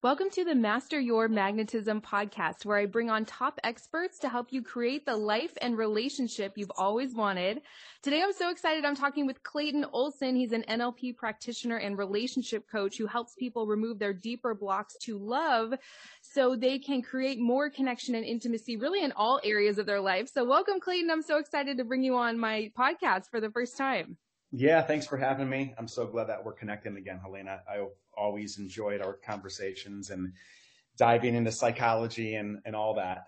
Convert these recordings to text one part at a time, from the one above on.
Welcome to the Master Your Magnetism podcast, where I bring on top experts to help you create the life and relationship you've always wanted. Today, I'm so excited. I'm talking with Clayton Olson. He's an NLP practitioner and relationship coach who helps people remove their deeper blocks to love so they can create more connection and intimacy really in all areas of their life. So welcome, Clayton. I'm so excited to bring you on my podcast for the first time. Yeah, thanks for having me. I'm so glad that we're connecting again, Helena. I always enjoyed our conversations and diving into psychology and, and all that.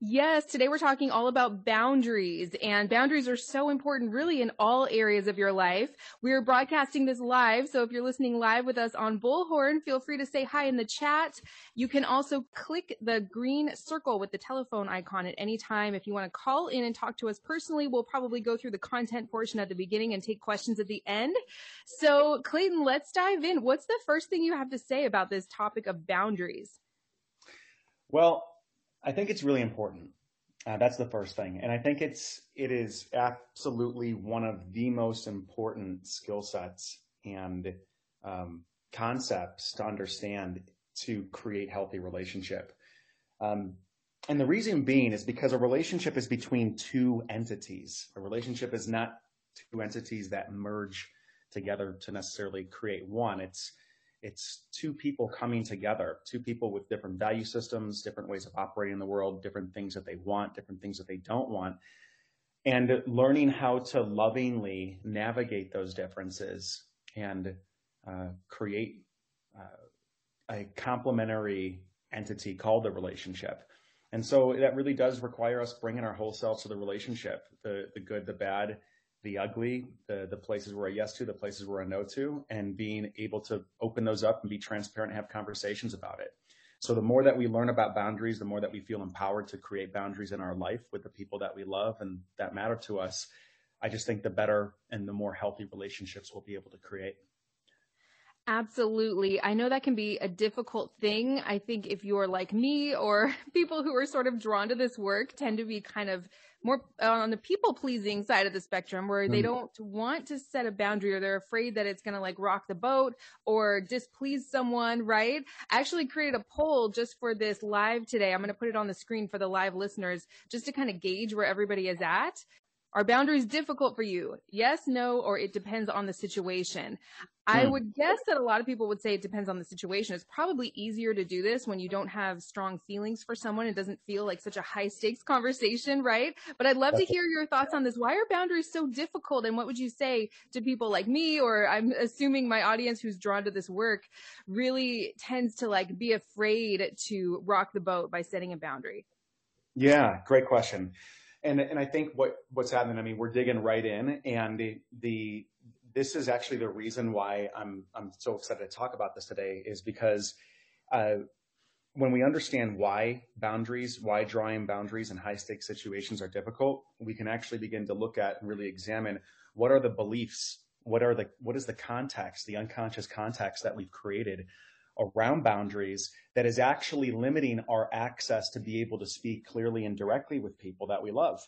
Yes, today we're talking all about boundaries and boundaries are so important really in all areas of your life. We're broadcasting this live. So if you're listening live with us on Bullhorn, feel free to say hi in the chat. You can also click the green circle with the telephone icon at any time. If you want to call in and talk to us personally, we'll probably go through the content portion at the beginning and take questions at the end. So Clayton, let's dive in. What's the first thing you have to say about this topic of boundaries? Well, I think it's really important. Uh, that's the first thing. And I think it's, it is absolutely one of the most important skill sets and, um, concepts to understand to create healthy relationship. Um, and the reason being is because a relationship is between two entities. A relationship is not two entities that merge together to necessarily create one. It's, it's two people coming together, two people with different value systems, different ways of operating in the world, different things that they want, different things that they don't want. And learning how to lovingly navigate those differences and uh, create uh, a complementary entity called the relationship. And so that really does require us bringing our whole selves to the relationship, the, the good, the bad, the ugly, the, the places we're a yes to, the places we're a no to, and being able to open those up and be transparent and have conversations about it. So the more that we learn about boundaries, the more that we feel empowered to create boundaries in our life with the people that we love and that matter to us. I just think the better and the more healthy relationships we'll be able to create. Absolutely. I know that can be a difficult thing. I think if you're like me or people who are sort of drawn to this work tend to be kind of more on the people pleasing side of the spectrum where they mm. don't want to set a boundary or they're afraid that it's going to like rock the boat or displease someone, right? I actually created a poll just for this live today. I'm going to put it on the screen for the live listeners just to kind of gauge where everybody is at. Are boundaries difficult for you? Yes, no, or it depends on the situation. I hmm. would guess that a lot of people would say it depends on the situation. It's probably easier to do this when you don't have strong feelings for someone. It doesn't feel like such a high stakes conversation, right? But I'd love to hear your thoughts on this. Why are boundaries so difficult? And what would you say to people like me, or I'm assuming my audience who's drawn to this work really tends to like be afraid to rock the boat by setting a boundary? Yeah, great question. And, and I think what, what's happening, I mean, we're digging right in and the, the, this is actually the reason why I'm, I'm so excited to talk about this today is because, uh, when we understand why boundaries, why drawing boundaries in high stakes situations are difficult, we can actually begin to look at and really examine what are the beliefs, what are the, what is the context, the unconscious context that we've created around boundaries that is actually limiting our access to be able to speak clearly and directly with people that we love.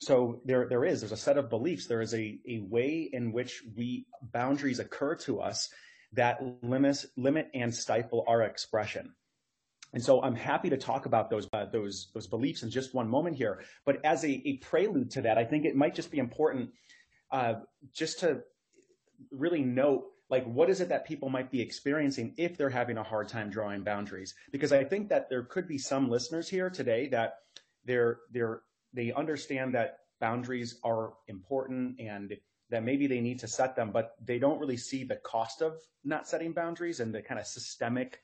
So there, there is, there's a set of beliefs. There is a, a way in which we boundaries occur to us that limits, limit and stifle our expression. And so I'm happy to talk about those, uh, those, those beliefs in just one moment here. But as a, a prelude to that, I think it might just be important, uh, just to really note like what is it that people might be experiencing if they're having a hard time drawing boundaries? Because I think that there could be some listeners here today that they're, they're, they understand that boundaries are important and that maybe they need to set them, but they don't really see the cost of not setting boundaries and the kind of systemic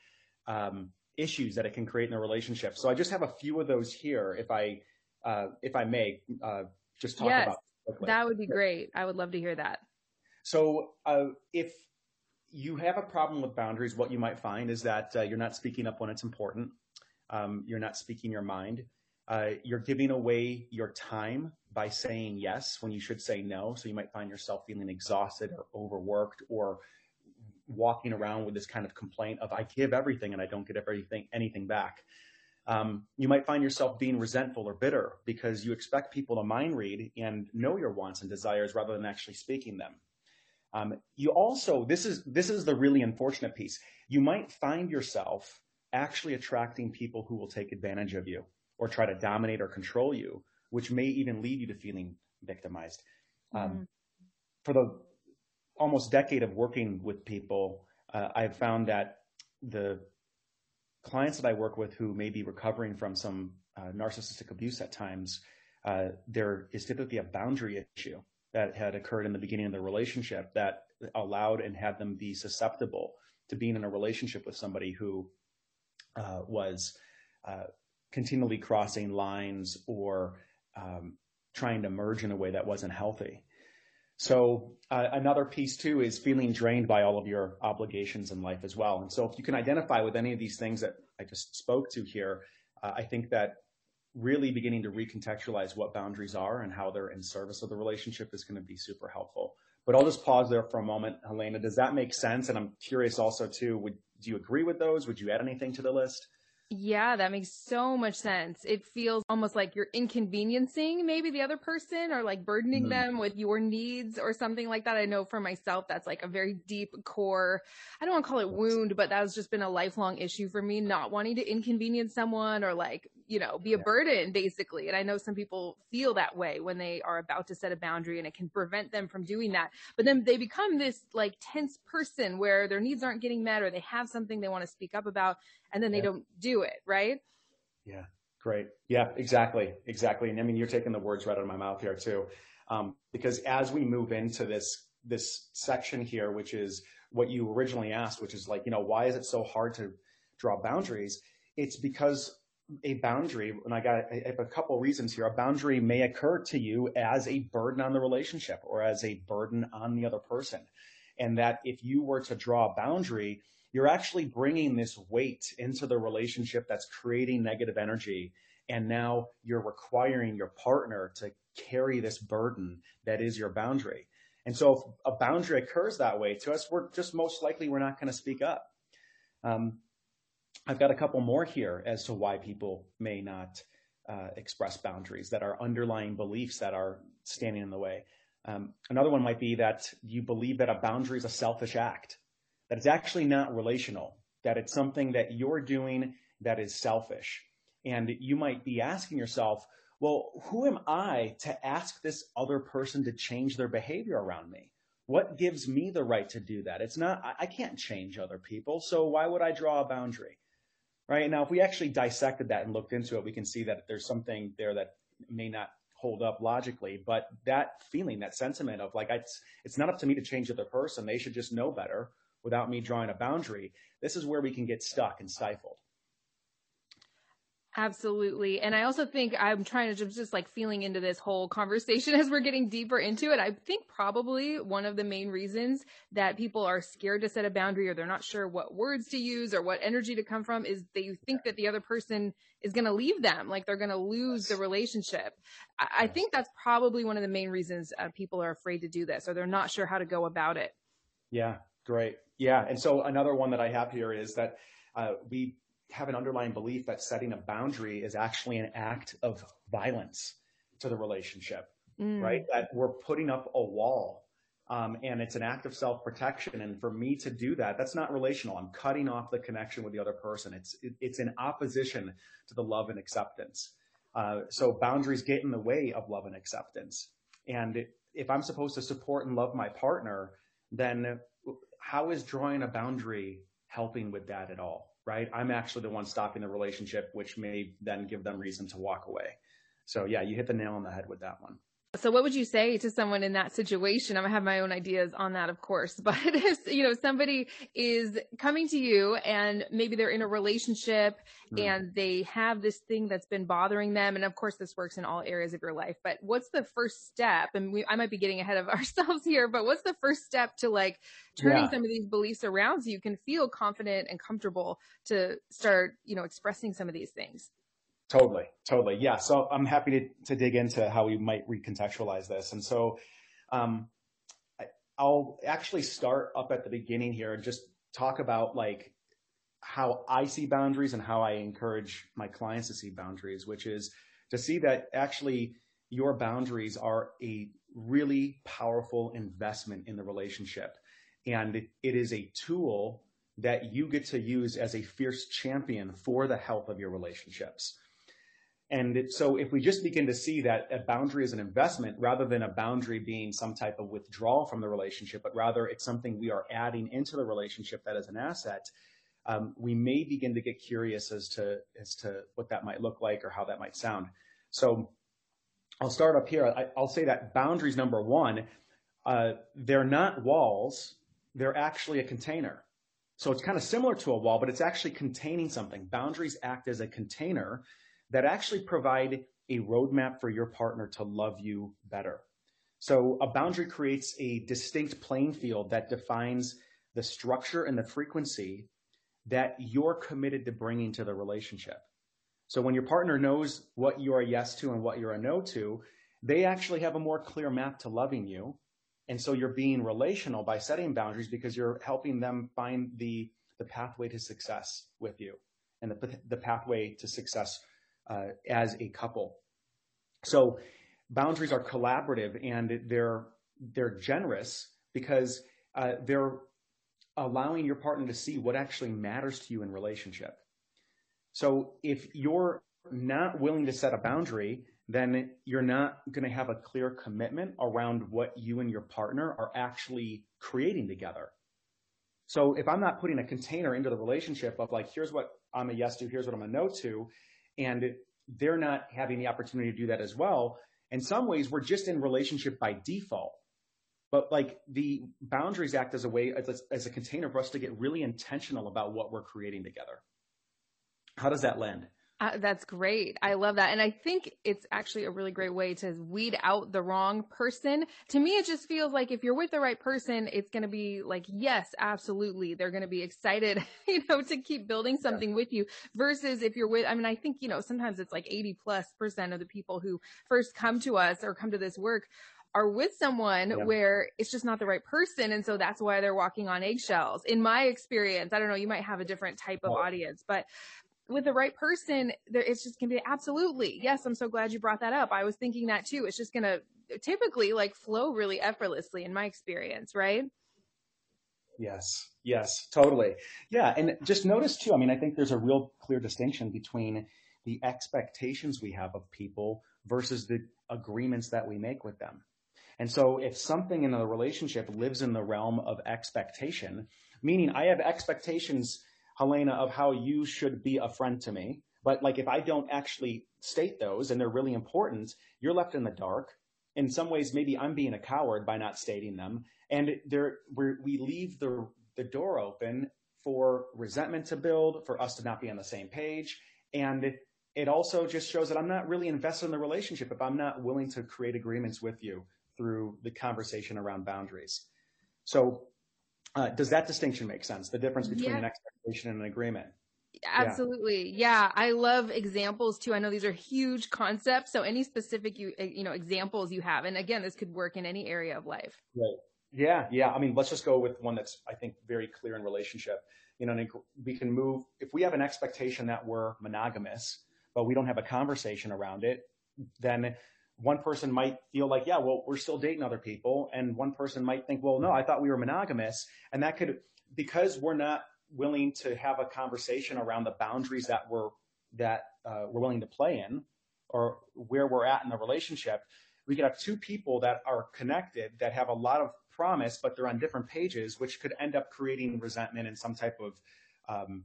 um, issues that it can create in a relationship. So I just have a few of those here, if I uh, if I may, uh, just talk yes, about. That would be great. I would love to hear that. So uh, if you have a problem with boundaries, what you might find is that uh, you're not speaking up when it's important. Um, you're not speaking your mind. Uh, you're giving away your time by saying yes when you should say no. So you might find yourself feeling exhausted or overworked or walking around with this kind of complaint of I give everything and I don't get everything anything back. Um, you might find yourself being resentful or bitter because you expect people to mind read and know your wants and desires rather than actually speaking them. Um, you also, this is, this is the really unfortunate piece. You might find yourself actually attracting people who will take advantage of you or try to dominate or control you, which may even lead you to feeling victimized. Um, mm-hmm. For the almost decade of working with people, uh, I've found that the clients that I work with who may be recovering from some uh, narcissistic abuse at times, uh, there is typically a boundary issue that had occurred in the beginning of the relationship that allowed and had them be susceptible to being in a relationship with somebody who uh, was uh, continually crossing lines or um, trying to merge in a way that wasn't healthy. So uh, another piece too is feeling drained by all of your obligations in life as well. And so if you can identify with any of these things that I just spoke to here, uh, I think that really beginning to recontextualize what boundaries are and how they're in service of the relationship is going to be super helpful. But I'll just pause there for a moment, Helena. Does that make sense? And I'm curious also too, would, do you agree with those? Would you add anything to the list? Yeah, that makes so much sense. It feels almost like you're inconveniencing maybe the other person or like burdening mm. them with your needs or something like that. I know for myself, that's like a very deep core, I don't want to call it wound, but that's just been a lifelong issue for me, not wanting to inconvenience someone or like, you know, be a yeah. burden basically. And I know some people feel that way when they are about to set a boundary and it can prevent them from doing that. But then they become this like tense person where their needs aren't getting met or they have something they want to speak up about and then they yeah. don't do it, right? Yeah, great. Yeah, exactly. Exactly. And I mean, you're taking the words right out of my mouth here too. Um, because as we move into this, this section here, which is what you originally asked, which is like, you know, why is it so hard to draw boundaries? It's because a boundary, and I got I have a couple reasons here. A boundary may occur to you as a burden on the relationship or as a burden on the other person. And that if you were to draw a boundary, you're actually bringing this weight into the relationship that's creating negative energy. And now you're requiring your partner to carry this burden that is your boundary. And so if a boundary occurs that way to us, we're just most likely we're not going to speak up. Um, I've got a couple more here as to why people may not uh, express boundaries that are underlying beliefs that are standing in the way. Um, another one might be that you believe that a boundary is a selfish act that it's actually not relational, that it's something that you're doing that is selfish. And you might be asking yourself, well, who am I to ask this other person to change their behavior around me? What gives me the right to do that? It's not, I can't change other people. So why would I draw a boundary? Right. Now, if we actually dissected that and looked into it, we can see that there's something there that may not hold up logically, but that feeling, that sentiment of like, it's, it's not up to me to change the other person. They should just know better without me drawing a boundary, this is where we can get stuck and stifled. Absolutely. And I also think I'm trying to just, just like feeling into this whole conversation as we're getting deeper into it. I think probably one of the main reasons that people are scared to set a boundary or they're not sure what words to use or what energy to come from is they think that the other person is going to leave them, like they're going to lose the relationship. I, I, think that's probably one of the main reasons uh, people are afraid to do this or they're not sure how to go about it. Yeah, great. Yeah. And so another one that I have here is that uh, we have an underlying belief that setting a boundary is actually an act of violence to the relationship, mm. right? That we're putting up a wall. Um, and it's an act of self-protection. And for me to do that, that's not relational. I'm cutting off the connection with the other person. It's it, it's in opposition to the love and acceptance. Uh, so boundaries get in the way of love and acceptance. And if I'm supposed to support and love my partner, then how is drawing a boundary helping with that at all? Right? I'm actually the one stopping the relationship, which may then give them reason to walk away. So yeah, you hit the nail on the head with that one. So what would you say to someone in that situation? I'm have my own ideas on that, of course, but if, you know, somebody is coming to you and maybe they're in a relationship mm. and they have this thing that's been bothering them. And of course, this works in all areas of your life, but what's the first step? And we, I might be getting ahead of ourselves here, but what's the first step to like turning yeah. some of these beliefs around so you can feel confident and comfortable to start, you know, expressing some of these things? Totally, totally. Yeah. So I'm happy to, to dig into how we might recontextualize this. And so, um, I, I'll actually start up at the beginning here and just talk about like how I see boundaries and how I encourage my clients to see boundaries, which is to see that actually your boundaries are a really powerful investment in the relationship. And it, it is a tool that you get to use as a fierce champion for the health of your relationships. And so if we just begin to see that a boundary is an investment rather than a boundary being some type of withdrawal from the relationship, but rather it's something we are adding into the relationship that is an asset, um, we may begin to get curious as to, as to what that might look like or how that might sound. So I'll start up here. I, will say that boundaries, number one, uh, they're not walls. They're actually a container. So it's kind of similar to a wall, but it's actually containing something. Boundaries act as a container that actually provide a roadmap for your partner to love you better. So a boundary creates a distinct playing field that defines the structure and the frequency that you're committed to bringing to the relationship. So when your partner knows what you're a yes to and what you're a no to, they actually have a more clear map to loving you. And so you're being relational by setting boundaries because you're helping them find the, the pathway to success with you and the, the pathway to success uh, as a couple. So boundaries are collaborative and they're they're generous because uh, they're allowing your partner to see what actually matters to you in relationship. So if you're not willing to set a boundary, then you're not going to have a clear commitment around what you and your partner are actually creating together. So if I'm not putting a container into the relationship of like, here's what I'm a yes to, here's what I'm a no to, and they're not having the opportunity to do that as well. In some ways, we're just in relationship by default. But like the boundaries act as a way, as, as a container for us to get really intentional about what we're creating together. How does that lend? Uh, that's great. I love that. And I think it's actually a really great way to weed out the wrong person. To me, it just feels like if you're with the right person, it's going to be like, yes, absolutely. They're going to be excited, you know, to keep building something yeah. with you versus if you're with, I mean, I think, you know, sometimes it's like 80 plus percent of the people who first come to us or come to this work are with someone yeah. where it's just not the right person. And so that's why they're walking on eggshells. In my experience, I don't know, you might have a different type of audience, but with the right person, there, it's just gonna be absolutely. Yes, I'm so glad you brought that up. I was thinking that too. It's just gonna typically like flow really effortlessly in my experience, right? Yes, yes, totally. Yeah. And just notice too, I mean, I think there's a real clear distinction between the expectations we have of people versus the agreements that we make with them. And so if something in a relationship lives in the realm of expectation, meaning I have expectations Helena, of how you should be a friend to me. But like if I don't actually state those and they're really important, you're left in the dark. In some ways, maybe I'm being a coward by not stating them. And there, we leave the, the door open for resentment to build, for us to not be on the same page. And it also just shows that I'm not really invested in the relationship if I'm not willing to create agreements with you through the conversation around boundaries. So does that distinction make sense? The difference between yeah. an expectation and an agreement? Absolutely. Yeah. yeah. I love examples too. I know these are huge concepts. So any specific, you, eh, you know, examples you have. And again, this could work in any area of life. Right. Yeah. Yeah. I mean, let's just go with one that's, I think, very clear in relationship. You know, we can move, if we have an expectation that we're monogamous, but we don't have a conversation around it, then one person might feel like, yeah, well, we're still dating other people. And one person might think, well, no, I thought we were monogamous. And that could, because we're not willing to have a conversation around the boundaries that we're, that uh, we're willing to play in or where we're at in the relationship, we could have two people that are connected that have a lot of promise, but they're on different pages, which could end up creating resentment and some type of, um,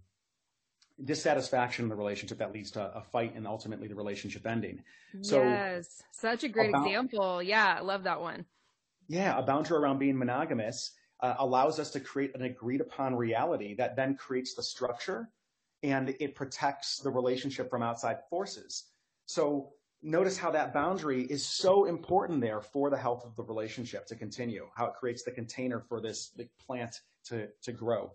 dissatisfaction in the relationship that leads to a fight and ultimately the relationship ending. So yes, such a great about, example. Yeah, I love that one. Yeah, a boundary around being monogamous uh, allows us to create an agreed upon reality that then creates the structure and it protects the relationship from outside forces. So notice how that boundary is so important there for the health of the relationship to continue, how it creates the container for this plant to, to grow.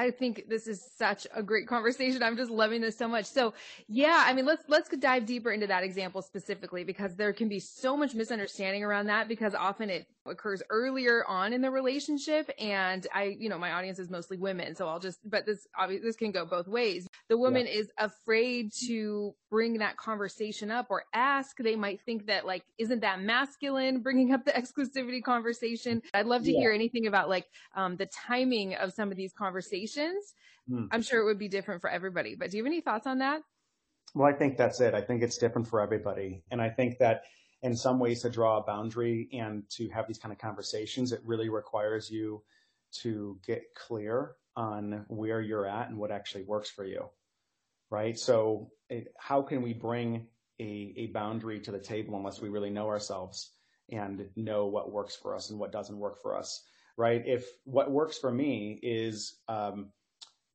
I think this is such a great conversation. I'm just loving this so much. So yeah, I mean, let's, let's dive deeper into that example specifically because there can be so much misunderstanding around that because often it occurs earlier on in the relationship. And I, you know, my audience is mostly women. So I'll just, but this obviously, this can go both ways. The woman yeah. is afraid to bring that conversation up or ask. They might think that like, isn't that masculine bringing up the exclusivity conversation? I'd love to yeah. hear anything about like, um, the timing of some of these conversations. Mm. I'm sure it would be different for everybody, but do you have any thoughts on that? Well, I think that's it. I think it's different for everybody. And I think that in some ways to draw a boundary and to have these kind of conversations, it really requires you to get clear on where you're at and what actually works for you. Right. So it, how can we bring a, a boundary to the table unless we really know ourselves and know what works for us and what doesn't work for us? Right. If what works for me is, um,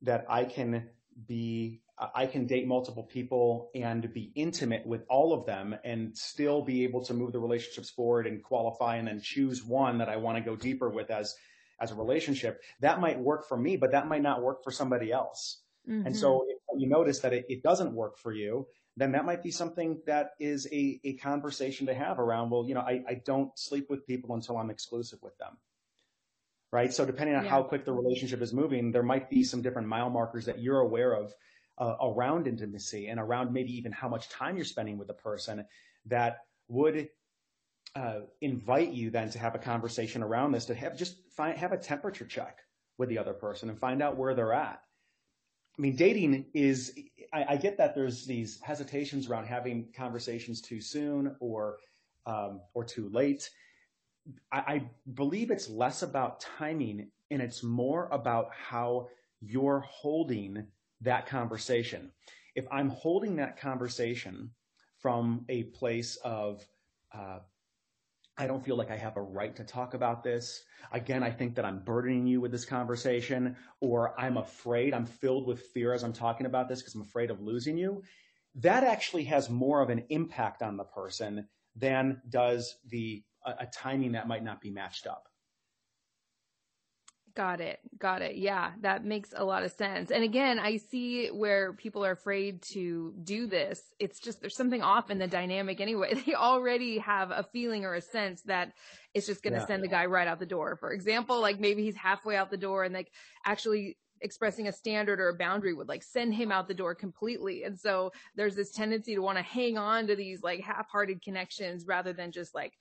that I can be I can date multiple people and be intimate with all of them and still be able to move the relationships forward and qualify and then choose one that I want to go deeper with as, as a relationship. That might work for me, but that might not work for somebody else. Mm-hmm. And so if you notice that it, it doesn't work for you, then that might be something that is a, a conversation to have around, well, you know, I, I don't sleep with people until I'm exclusive with them right? So depending on yeah. how quick the relationship is moving, there might be some different mile markers that you're aware of uh, around intimacy and around maybe even how much time you're spending with a person that would uh, invite you then to have a conversation around this to have just find, have a temperature check with the other person and find out where they're at. I mean, dating is, I, I get that there's these hesitations around having conversations too soon or, um, or too late. I, I believe it's less about timing and it's more about how you're holding that conversation. If I'm holding that conversation from a place of, uh, I don't feel like I have a right to talk about this. Again, I think that I'm burdening you with this conversation, or I'm afraid, I'm filled with fear as I'm talking about this because I'm afraid of losing you. That actually has more of an impact on the person than does the a, a timing that might not be matched up. Got it. Got it. Yeah, that makes a lot of sense. And again, I see where people are afraid to do this. It's just there's something off in the dynamic anyway. They already have a feeling or a sense that it's just going to yeah. send the guy right out the door. For example, like maybe he's halfway out the door and like actually expressing a standard or a boundary would like send him out the door completely. And so there's this tendency to want to hang on to these like half-hearted connections rather than just like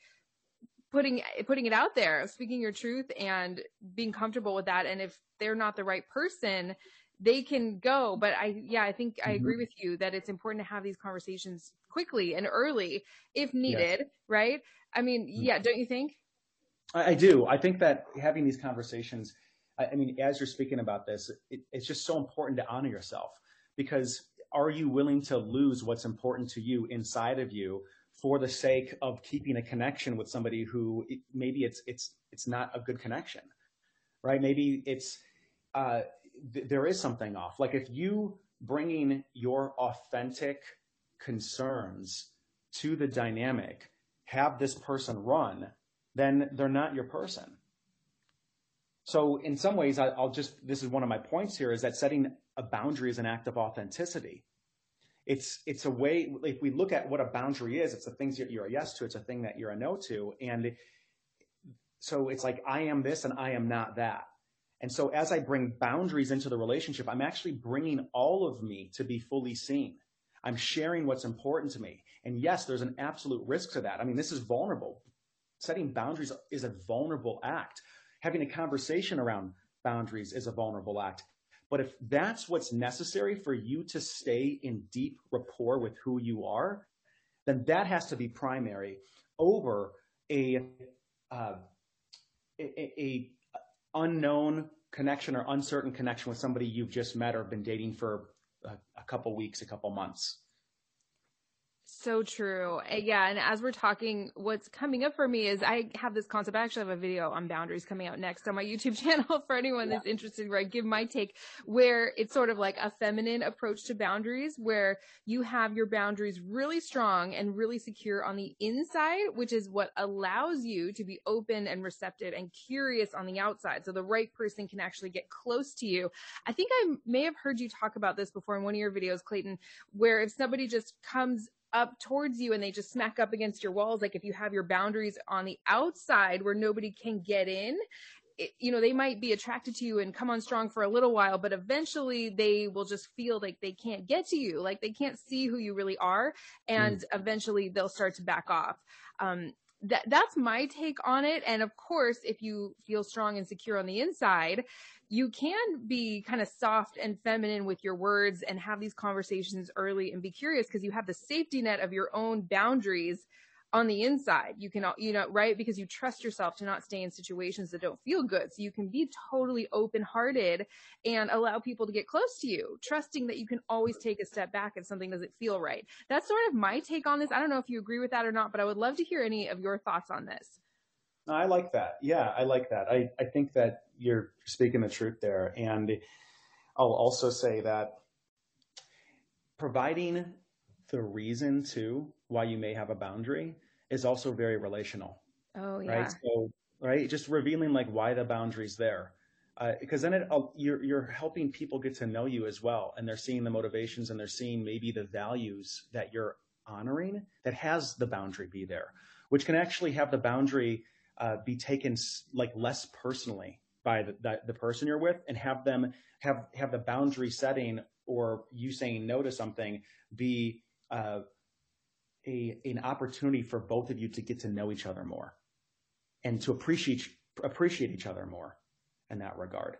putting putting it out there, speaking your truth and being comfortable with that. And if they're not the right person, they can go. But I, yeah, I think I mm-hmm. agree with you that it's important to have these conversations quickly and early if needed, yes. right? I mean, mm-hmm. yeah, don't you think? I, I, do. I think that having these conversations, I, I mean, as you're speaking about this, it, it's just so important to honor yourself because are you willing to lose what's important to you inside of you for the sake of keeping a connection with somebody who maybe it's it's it's not a good connection, right? Maybe it's uh, th- there is something off. Like if you bringing your authentic concerns to the dynamic, have this person run, then they're not your person. So in some ways, I, will just, this is one of my points here is that setting a boundary is an act of authenticity it's it's a way if we look at what a boundary is it's the things that you're a yes to it's a thing that you're a no to and so it's like i am this and i am not that. And so as i bring boundaries into the relationship i'm actually bringing all of me to be fully seen. I'm sharing what's important to me. And yes there's an absolute risk to that. I mean this is vulnerable. Setting boundaries is a vulnerable act. Having a conversation around boundaries is a vulnerable act but if that's what's necessary for you to stay in deep rapport with who you are, then that has to be primary over a, uh, a, a unknown connection or uncertain connection with somebody you've just met or been dating for a, a couple weeks, a couple months. So true. Yeah. And as we're talking, what's coming up for me is I have this concept. I actually have a video on boundaries coming out next on my YouTube channel for anyone yeah. that's interested, where I give my take where it's sort of like a feminine approach to boundaries, where you have your boundaries really strong and really secure on the inside, which is what allows you to be open and receptive and curious on the outside. So the right person can actually get close to you. I think I may have heard you talk about this before in one of your videos, Clayton, where if somebody just comes up towards you and they just smack up against your walls. Like if you have your boundaries on the outside where nobody can get in, it, you know, they might be attracted to you and come on strong for a little while, but eventually they will just feel like they can't get to you, like they can't see who you really are. And mm. eventually they'll start to back off. Um, that, that's my take on it. And of course, if you feel strong and secure on the inside, you can be kind of soft and feminine with your words and have these conversations early and be curious because you have the safety net of your own boundaries on the inside. You can, you know, right? Because you trust yourself to not stay in situations that don't feel good. So you can be totally open hearted and allow people to get close to you, trusting that you can always take a step back if something doesn't feel right. That's sort of my take on this. I don't know if you agree with that or not, but I would love to hear any of your thoughts on this. I like that. Yeah, I like that. I, I think that you're speaking the truth there. And I'll also say that providing the reason too why you may have a boundary is also very relational. Oh, yeah. Right. So, right. Just revealing like why the boundary's there. Uh, because then it, uh, you're, you're helping people get to know you as well. And they're seeing the motivations and they're seeing maybe the values that you're honoring that has the boundary be there, which can actually have the boundary uh, be taken like less personally by the, the, the, person you're with and have them have, have the boundary setting or you saying no to something be, uh, a, an opportunity for both of you to get to know each other more and to appreciate, appreciate each other more in that regard.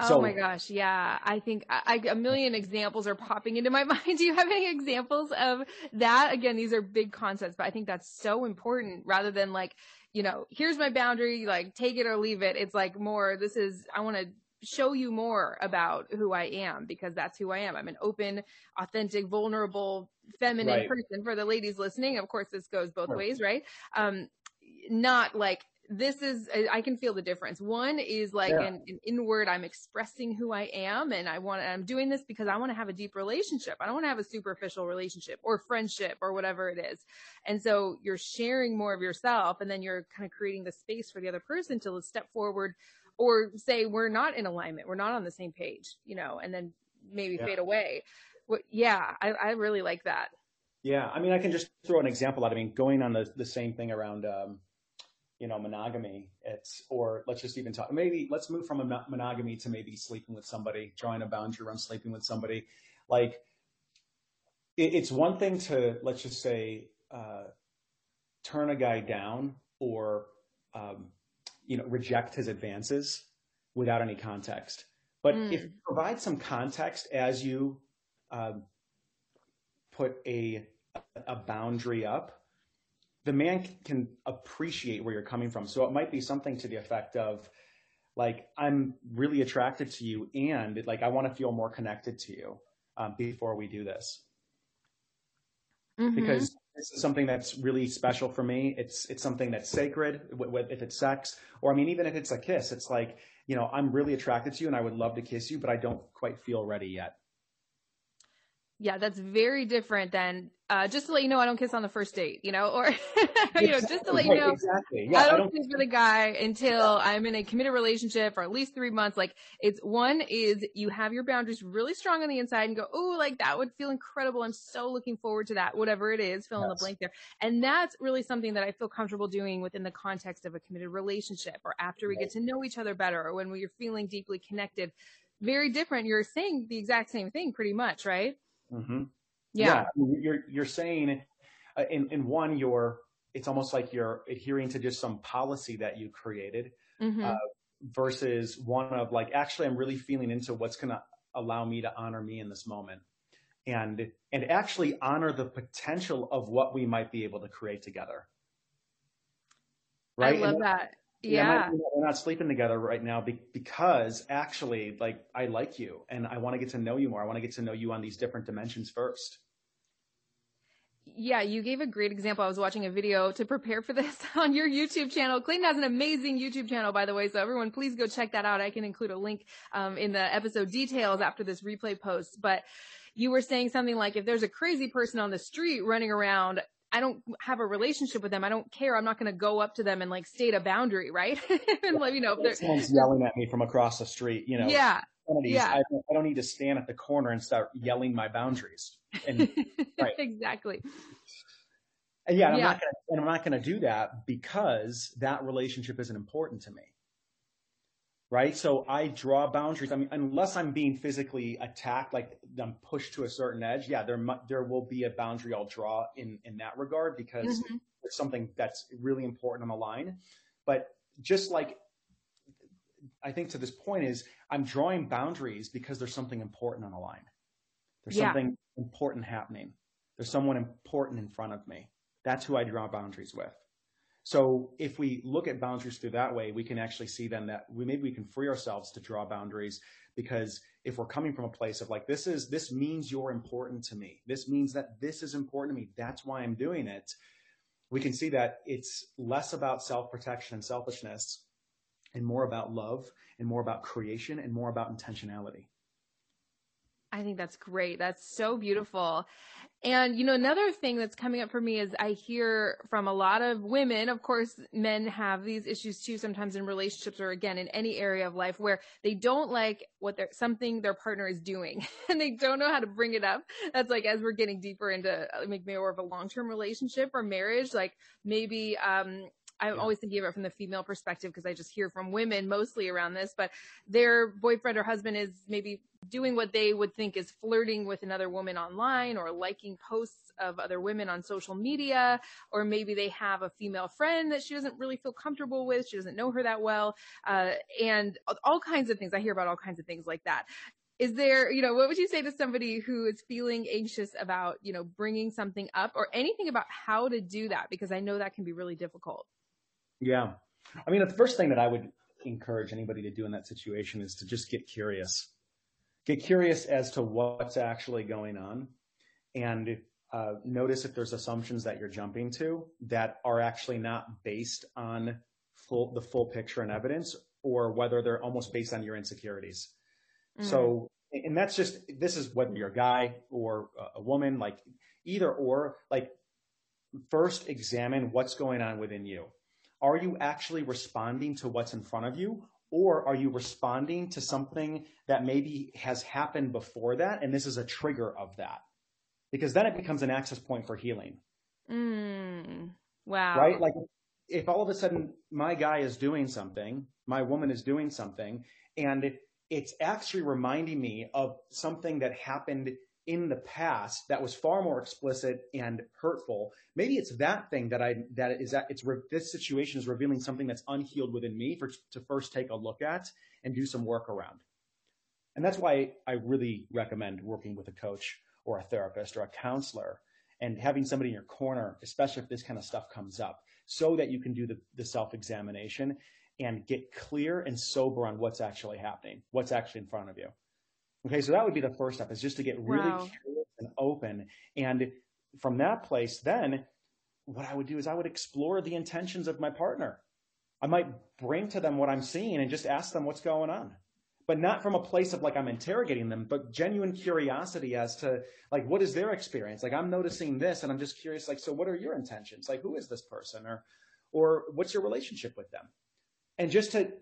Oh so, my gosh. Yeah. I think I, a million examples are popping into my mind. Do you have any examples of that? Again, these are big concepts, but I think that's so important rather than like, you know, here's my boundary, like take it or leave it. It's like more, this is, I want to show you more about who I am because that's who I am. I'm an open, authentic, vulnerable, feminine right. person for the ladies listening. Of course, this goes both ways, right? Um, not like this is I can feel the difference. One is like yeah. an, an, inward, I'm expressing who I am and I want I'm doing this because I want to have a deep relationship. I don't want to have a superficial relationship or friendship or whatever it is. And so you're sharing more of yourself and then you're kind of creating the space for the other person to step forward or say we're not in alignment, we're not on the same page, you know, and then maybe yeah. fade away. Well, yeah, I, I really like that. Yeah, I mean, I can just throw an example out. I mean, going on the the same thing around um, you know, monogamy. It's, or let's just even talk, maybe let's move from a monogamy to maybe sleeping with somebody, drawing a boundary around sleeping with somebody. Like, it, it's one thing to, let's just say, uh, turn a guy down or, um, you know, reject his advances without any context. But mm. if you provide some context as you um, put a, a boundary up, the man can appreciate where you're coming from. So it might be something to the effect of, like, I'm really attracted to you, and like I want to feel more connected to you um, before we do this, mm-hmm. because this is something that's really special for me. It's it's something that's sacred. If it's sex, or I mean, even if it's a kiss, it's like you know I'm really attracted to you, and I would love to kiss you, but I don't quite feel ready yet. Yeah, that's very different than uh, just to let you know I don't kiss on the first date, you know, or you know, just to let you know exactly. yeah, I, don't I don't kiss with a guy until I'm in a committed relationship for at least three months. Like it's one is you have your boundaries really strong on the inside and go, oh, like that would feel incredible. I'm so looking forward to that, whatever it is, fill in the blank there. And that's really something that I feel comfortable doing within the context of a committed relationship or after we right. get to know each other better or when we're feeling deeply connected. Very different. You're saying the exact same thing pretty much, right? Mm-hmm. Yeah. yeah. You're, you're saying uh, in, in one, you're, it's almost like you're adhering to just some policy that you created, mm-hmm. uh, versus one of like, actually, I'm really feeling into what's going to allow me to honor me in this moment and, and actually honor the potential of what we might be able to create together. Right. I love and, that. Yeah. we're not sleeping together right now because actually, like, I like you and I want to get to know you more. I want to get to know you on these different dimensions first. Yeah, you gave a great example. I was watching a video to prepare for this on your YouTube channel. Clayton has an amazing YouTube channel, by the way. So everyone, please go check that out. I can include a link um, in the episode details after this replay post. But you were saying something like, if there's a crazy person on the street running around, I don't have a relationship with them. I don't care. I'm not going to go up to them and like state a boundary, right? and let you know if someone's yelling at me from across the street, you know. Yeah. Yeah. I, I don't need to stand at the corner and start yelling my boundaries. And, right. exactly. And yeah, I'm yeah. not gonna, and I'm not going to do that because that relationship isn't important to me. Right. So I draw boundaries. I mean, unless I'm being physically attacked, like I'm pushed to a certain edge. Yeah, there, there will be a boundary I'll draw in, in that regard because mm-hmm. it's something that's really important on the line. But just like I think to this point is I'm drawing boundaries because there's something important on the line. There's yeah. something important happening. There's someone important in front of me. That's who I draw boundaries with. So if we look at boundaries through that way, we can actually see then that we maybe we can free ourselves to draw boundaries because if we're coming from a place of like this is this means you're important to me. This means that this is important to me. That's why I'm doing it. We can see that it's less about self-protection and selfishness and more about love and more about creation and more about intentionality. I think that's great. That's so beautiful. And, you know, another thing that's coming up for me is I hear from a lot of women, of course, men have these issues too, sometimes in relationships or again, in any area of life where they don't like what they're, something their partner is doing and they don't know how to bring it up. That's like, as we're getting deeper into uh, maybe more of a long-term relationship or marriage, like maybe, um, I'm yeah. always thinking of it from the female perspective because I just hear from women mostly around this, but their boyfriend or husband is maybe doing what they would think is flirting with another woman online or liking posts of other women on social media, or maybe they have a female friend that she doesn't really feel comfortable with. She doesn't know her that well. Uh, and all kinds of things. I hear about all kinds of things like that is there, you know, what would you say to somebody who is feeling anxious about, you know, bringing something up or anything about how to do that? Because I know that can be really difficult. Yeah. I mean, the first thing that I would encourage anybody to do in that situation is to just get curious. Get curious as to what's actually going on and uh, notice if there's assumptions that you're jumping to that are actually not based on full, the full picture and evidence or whether they're almost based on your insecurities. Mm-hmm. So, and that's just, this is whether you're a guy or a woman, like either or, like first examine what's going on within you. Are you actually responding to what's in front of you? Or are you responding to something that maybe has happened before that? And this is a trigger of that because then it becomes an access point for healing. Mm, wow. Right? Like if all of a sudden my guy is doing something, my woman is doing something, and it's actually reminding me of something that happened in the past that was far more explicit and hurtful. Maybe it's that thing that I, that is that it's, this situation is revealing something that's unhealed within me for, to first take a look at and do some work around. And that's why I really recommend working with a coach or a therapist or a counselor and having somebody in your corner, especially if this kind of stuff comes up, so that you can do the, the self examination and get clear and sober on what's actually happening, what's actually in front of you. Okay, so that would be the first step is just to get really wow. curious and open. And from that place, then what I would do is I would explore the intentions of my partner. I might bring to them what I'm seeing and just ask them what's going on. But not from a place of like I'm interrogating them, but genuine curiosity as to like what is their experience? Like I'm noticing this and I'm just curious, like, so what are your intentions? Like who is this person? Or or what's your relationship with them? And just to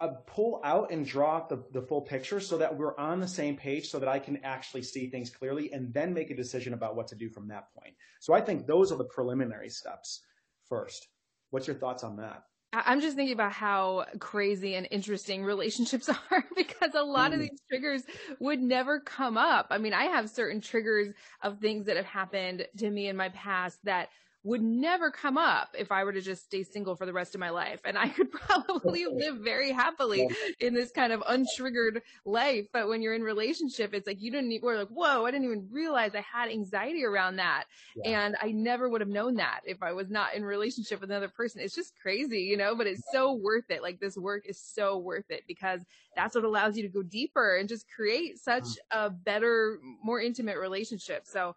uh, pull out and draw the, the full picture so that we're on the same page so that I can actually see things clearly and then make a decision about what to do from that point. So I think those are the preliminary steps first. What's your thoughts on that? I'm just thinking about how crazy and interesting relationships are because a lot of these triggers would never come up. I mean, I have certain triggers of things that have happened to me in my past that would never come up if I were to just stay single for the rest of my life. And I could probably live very happily in this kind of untriggered life. But when you're in relationship, it's like you didn't even, we're like, whoa, I didn't even realize I had anxiety around that. Yeah. And I never would have known that if I was not in relationship with another person. It's just crazy, you know, but it's so worth it. Like this work is so worth it because that's what allows you to go deeper and just create such mm. a better, more intimate relationship. So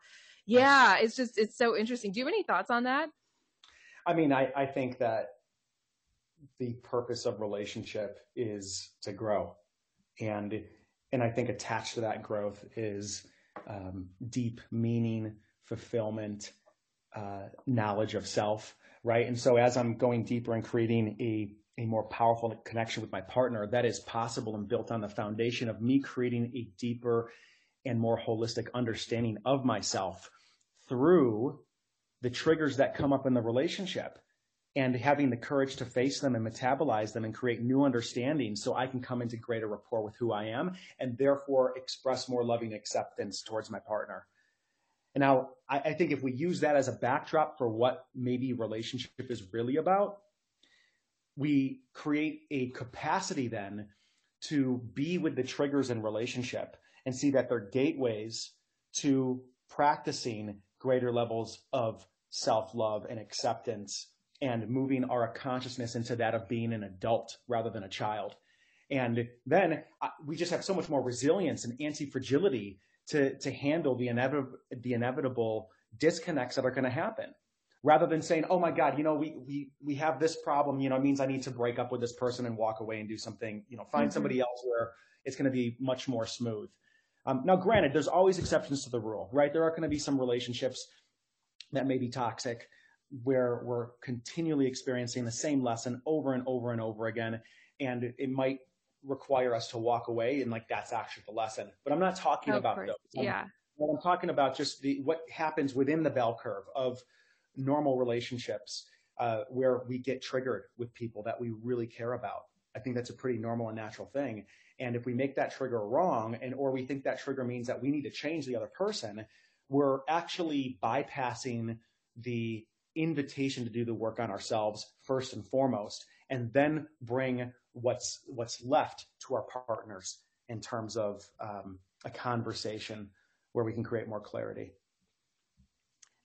yeah, it's just, it's so interesting. Do you have any thoughts on that? I mean, I, I think that the purpose of relationship is to grow. And, and I think attached to that growth is um, deep meaning, fulfillment, uh, knowledge of self, right? And so as I'm going deeper and creating a a more powerful connection with my partner that is possible and built on the foundation of me creating a deeper and more holistic understanding of myself through the triggers that come up in the relationship and having the courage to face them and metabolize them and create new understanding so I can come into greater rapport with who I am and therefore express more loving acceptance towards my partner. And now I, I think if we use that as a backdrop for what maybe relationship is really about, we create a capacity then to be with the triggers in relationship and see that they're gateways to practicing greater levels of self-love and acceptance and moving our consciousness into that of being an adult rather than a child. And then uh, we just have so much more resilience and anti-fragility to, to handle the inevitable, the inevitable disconnects that are going to happen. Rather than saying, oh my God, you know, we, we, we have this problem, you know, it means I need to break up with this person and walk away and do something, you know, find mm-hmm. somebody else where it's going to be much more smooth. Um, now, granted, there's always exceptions to the rule, right? There are going to be some relationships that may be toxic where we're continually experiencing the same lesson over and over and over again. And it might require us to walk away and like that's actually the lesson. But I'm not talking of about those. yeah. What I'm talking about just the what happens within the bell curve of normal relationships uh, where we get triggered with people that we really care about. I think that's a pretty normal and natural thing. And if we make that trigger wrong and or we think that trigger means that we need to change the other person, we're actually bypassing the invitation to do the work on ourselves first and foremost, and then bring what's what's left to our partners in terms of um, a conversation where we can create more clarity.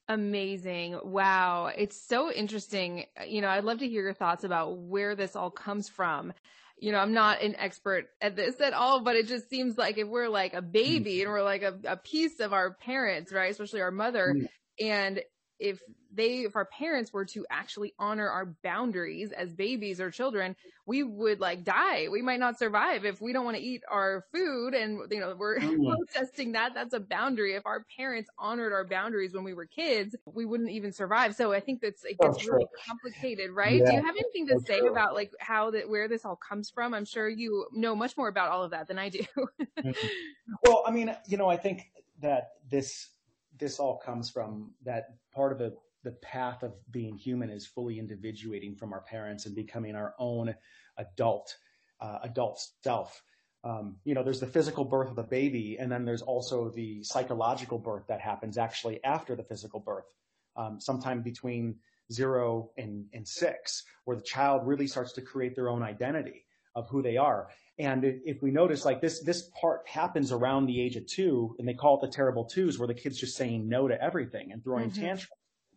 Amazing. Wow. It's so interesting. You know, I'd love to hear your thoughts about where this all comes from you know, I'm not an expert at this at all, but it just seems like if we're like a baby and we're like a, a piece of our parents, right? Especially our mother. Mm. And if they, if our parents were to actually honor our boundaries as babies or children, we would like die. We might not survive if we don't want to eat our food and, you know, we're oh, protesting that. That's a boundary. If our parents honored our boundaries when we were kids, we wouldn't even survive. So I think that's, it gets really complicated, right? Yeah. Do you have anything to say about like how that, where this all comes from? I'm sure you know much more about all of that than I do. Mm-hmm. well, I mean, you know, I think that this, this all comes from that part of the the path of being human is fully individuating from our parents and becoming our own adult, uh, adult self. Um, you know, there's the physical birth of the baby, and then there's also the psychological birth that happens actually after the physical birth, um, sometime between zero and, and six, where the child really starts to create their own identity of who they are. And if we notice, like this, this part happens around the age of two, and they call it the terrible twos, where the kid's just saying no to everything and throwing mm-hmm. tantrums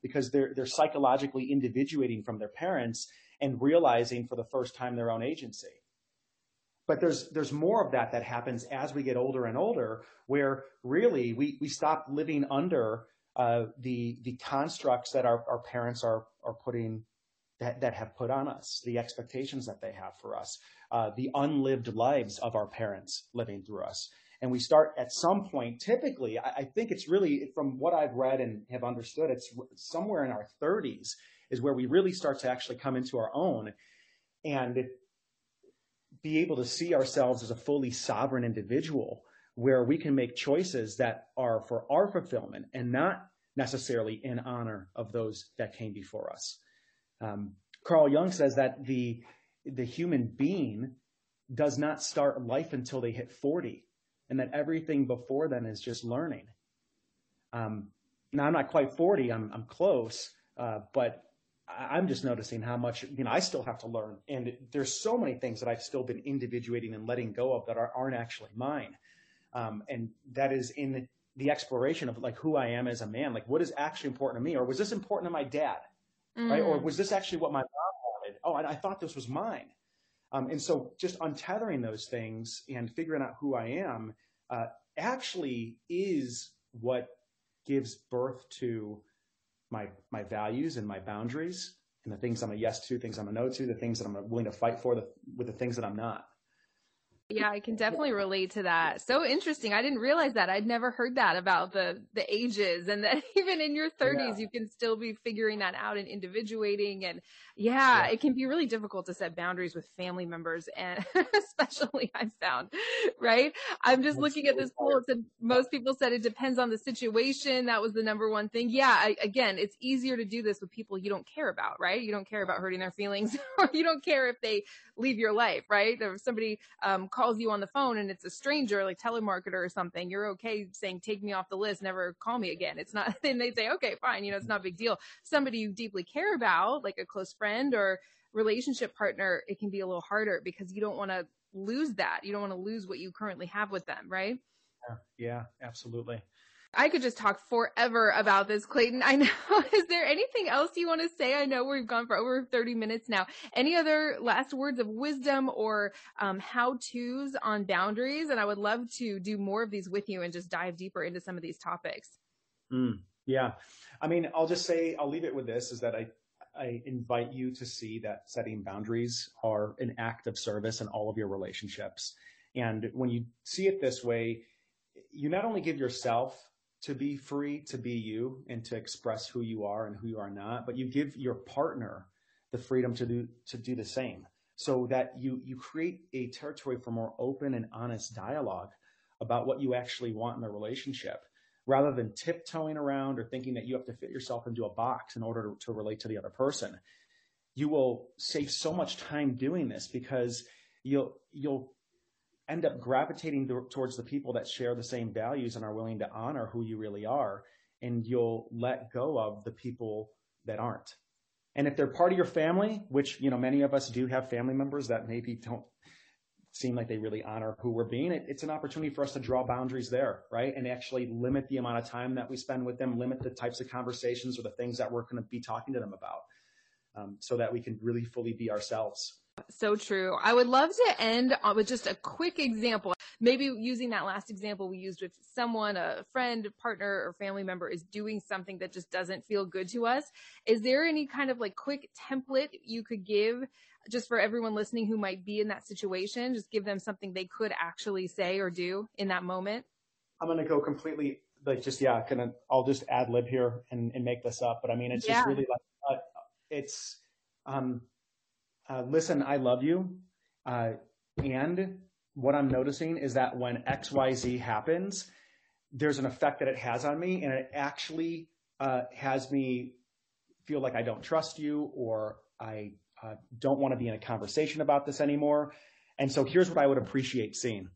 because they're, they're psychologically individuating from their parents and realizing for the first time their own agency. But there's, there's more of that that happens as we get older and older, where really we, we stop living under uh, the, the constructs that our, our parents are, are putting, that, that have put on us, the expectations that they have for us, uh, the unlived lives of our parents living through us and we start at some point, typically, I, I think it's really, from what I've read and have understood, it's somewhere in our 30s is where we really start to actually come into our own and be able to see ourselves as a fully sovereign individual where we can make choices that are for our fulfillment and not necessarily in honor of those that came before us. Um, Carl Jung says that the, the human being does not start life until they hit 40 and that everything before then is just learning. Um, now I'm not quite 40, I'm, I'm close, Uh, but I'm just noticing how much, you know, I still have to learn. And there's so many things that I've still been individuating and letting go of that are, aren't actually mine. Um, and that is in the exploration of like who I am as a man. Like what is actually important to me? Or was this important to my dad? Mm. Right? Or mm. was this actually what my mom wanted? Oh, I, I thought this was mine. Um, and so just untethering those things and figuring out who I am uh, actually is what gives birth to my my values and my boundaries and the things I'm a yes to, things I'm a no to, the things that I'm willing to fight for, the, with the things that I'm not. Yeah, I can definitely relate to that. So interesting. I didn't realize that. I'd never heard that about the the ages and that even in your 30s yeah. you can still be figuring that out and individuating and yeah, yeah, it can be really difficult to set boundaries with family members and especially I found, right? I'm just That's looking at this poll. It said most people said it depends on the situation. That was the number one thing. Yeah, I, again, it's easier to do this with people you don't care about, right? You don't care about hurting their feelings or you don't care if they leave your life, right? If somebody um, calls you on the phone and it's a stranger, like telemarketer or something, you're okay saying, take me off the list, never call me again. It's not, then they say, okay, fine, you know, it's not a big deal. Somebody you deeply care about, like a close friend or relationship partner, it can be a little harder because you don't want to lose that. You don't want to lose what you currently have with them, right? Yeah, absolutely. I could just talk forever about this, Clayton. I know. Is there anything else you want to say? I know we've gone for over 30 minutes now. Any other last words of wisdom or um, how to's on boundaries? And I would love to do more of these with you and just dive deeper into some of these topics. Mm, yeah. I mean, I'll just say, I'll leave it with this is that I, I invite you to see that setting boundaries are an act of service in all of your relationships. And when you see it this way, you not only give yourself to be free to be you and to express who you are and who you are not, but you give your partner the freedom to do to do the same. So that you you create a territory for more open and honest dialogue about what you actually want in the relationship rather than tiptoeing around or thinking that you have to fit yourself into a box in order to, to relate to the other person. You will save so much time doing this because you'll you'll end up gravitating th- towards the people that share the same values and are willing to honor who you really are. And you'll let go of the people that aren't. And if they're part of your family, which, you know, many of us do have family members that maybe don't seem like they really honor who we're being, it, it's an opportunity for us to draw boundaries there, right? And actually limit the amount of time that we spend with them, limit the types of conversations or the things that we're going to be talking to them about, um, so that we can really fully be ourselves. So true. I would love to end with just a quick example. Maybe using that last example we used with someone, a friend, partner, or family member is doing something that just doesn't feel good to us. Is there any kind of like quick template you could give just for everyone listening who might be in that situation? Just give them something they could actually say or do in that moment? I'm going to go completely like just, yeah, gonna, I'll just ad lib here and, and make this up. But I mean, it's yeah. just really like, uh, it's, um, uh, listen, I love you. Uh, and what I'm noticing is that when XYZ happens, there's an effect that it has on me and it actually uh, has me feel like I don't trust you or I uh, don't want to be in a conversation about this anymore. And so here's what I would appreciate seeing.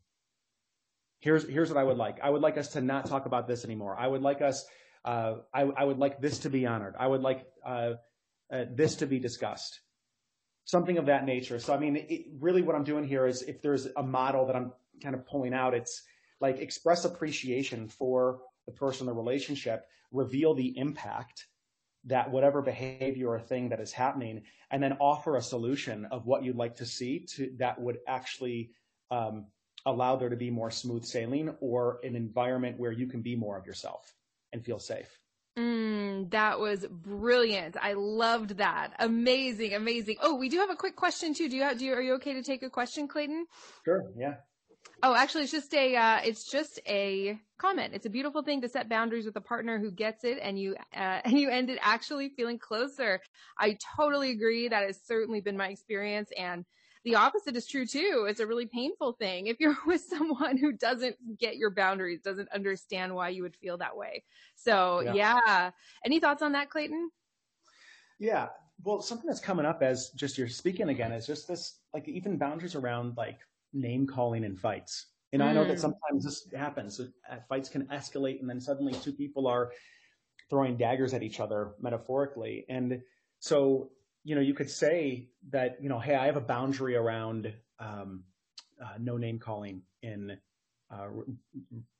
Here's, here's what I would like. I would like us to not talk about this anymore. I would like us, uh, I, I would like this to be honored. I would like uh, this to be discussed something of that nature. So, I mean, it, really what I'm doing here is if there's a model that I'm kind of pulling out, it's like express appreciation for the person, the relationship, reveal the impact that whatever behavior or thing that is happening, and then offer a solution of what you'd like to see to that would actually um, allow there to be more smooth sailing or an environment where you can be more of yourself and feel safe. Mm, that was brilliant. I loved that. Amazing, amazing. Oh, we do have a quick question too. Do you, have, do you, are you okay to take a question, Clayton? Sure. Yeah. Oh, actually, it's just a, uh, it's just a comment. It's a beautiful thing to set boundaries with a partner who gets it and you, uh, and you end ended actually feeling closer. I totally agree. That has certainly been my experience and the opposite is true too. It's a really painful thing if you're with someone who doesn't get your boundaries, doesn't understand why you would feel that way. So yeah. yeah. Any thoughts on that, Clayton? Yeah. Well, something that's coming up as just you're speaking again is just this, like even boundaries around like name calling in fights. And mm. I know that mm. sometimes this happens. Uh, fights can escalate and then suddenly two people are throwing daggers at each other metaphorically. And so, you know, you could say that, you know, hey, I have a boundary around um, uh, no name calling in uh,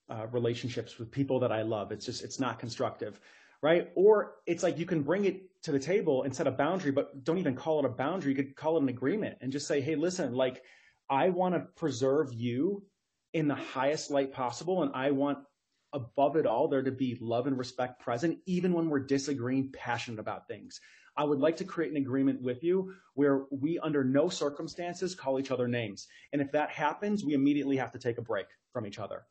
uh, relationships with people that I love. It's just, it's not constructive, right? Or it's like you can bring it to the table and set a boundary, but don't even call it a boundary. You could call it an agreement and just say, hey, listen, like, I want to preserve you in the highest light possible, and I want above it all there to be love and respect present, even when we're disagreeing, passionate about things. I would like to create an agreement with you where we, under no circumstances, call each other names. And if that happens, we immediately have to take a break from each other.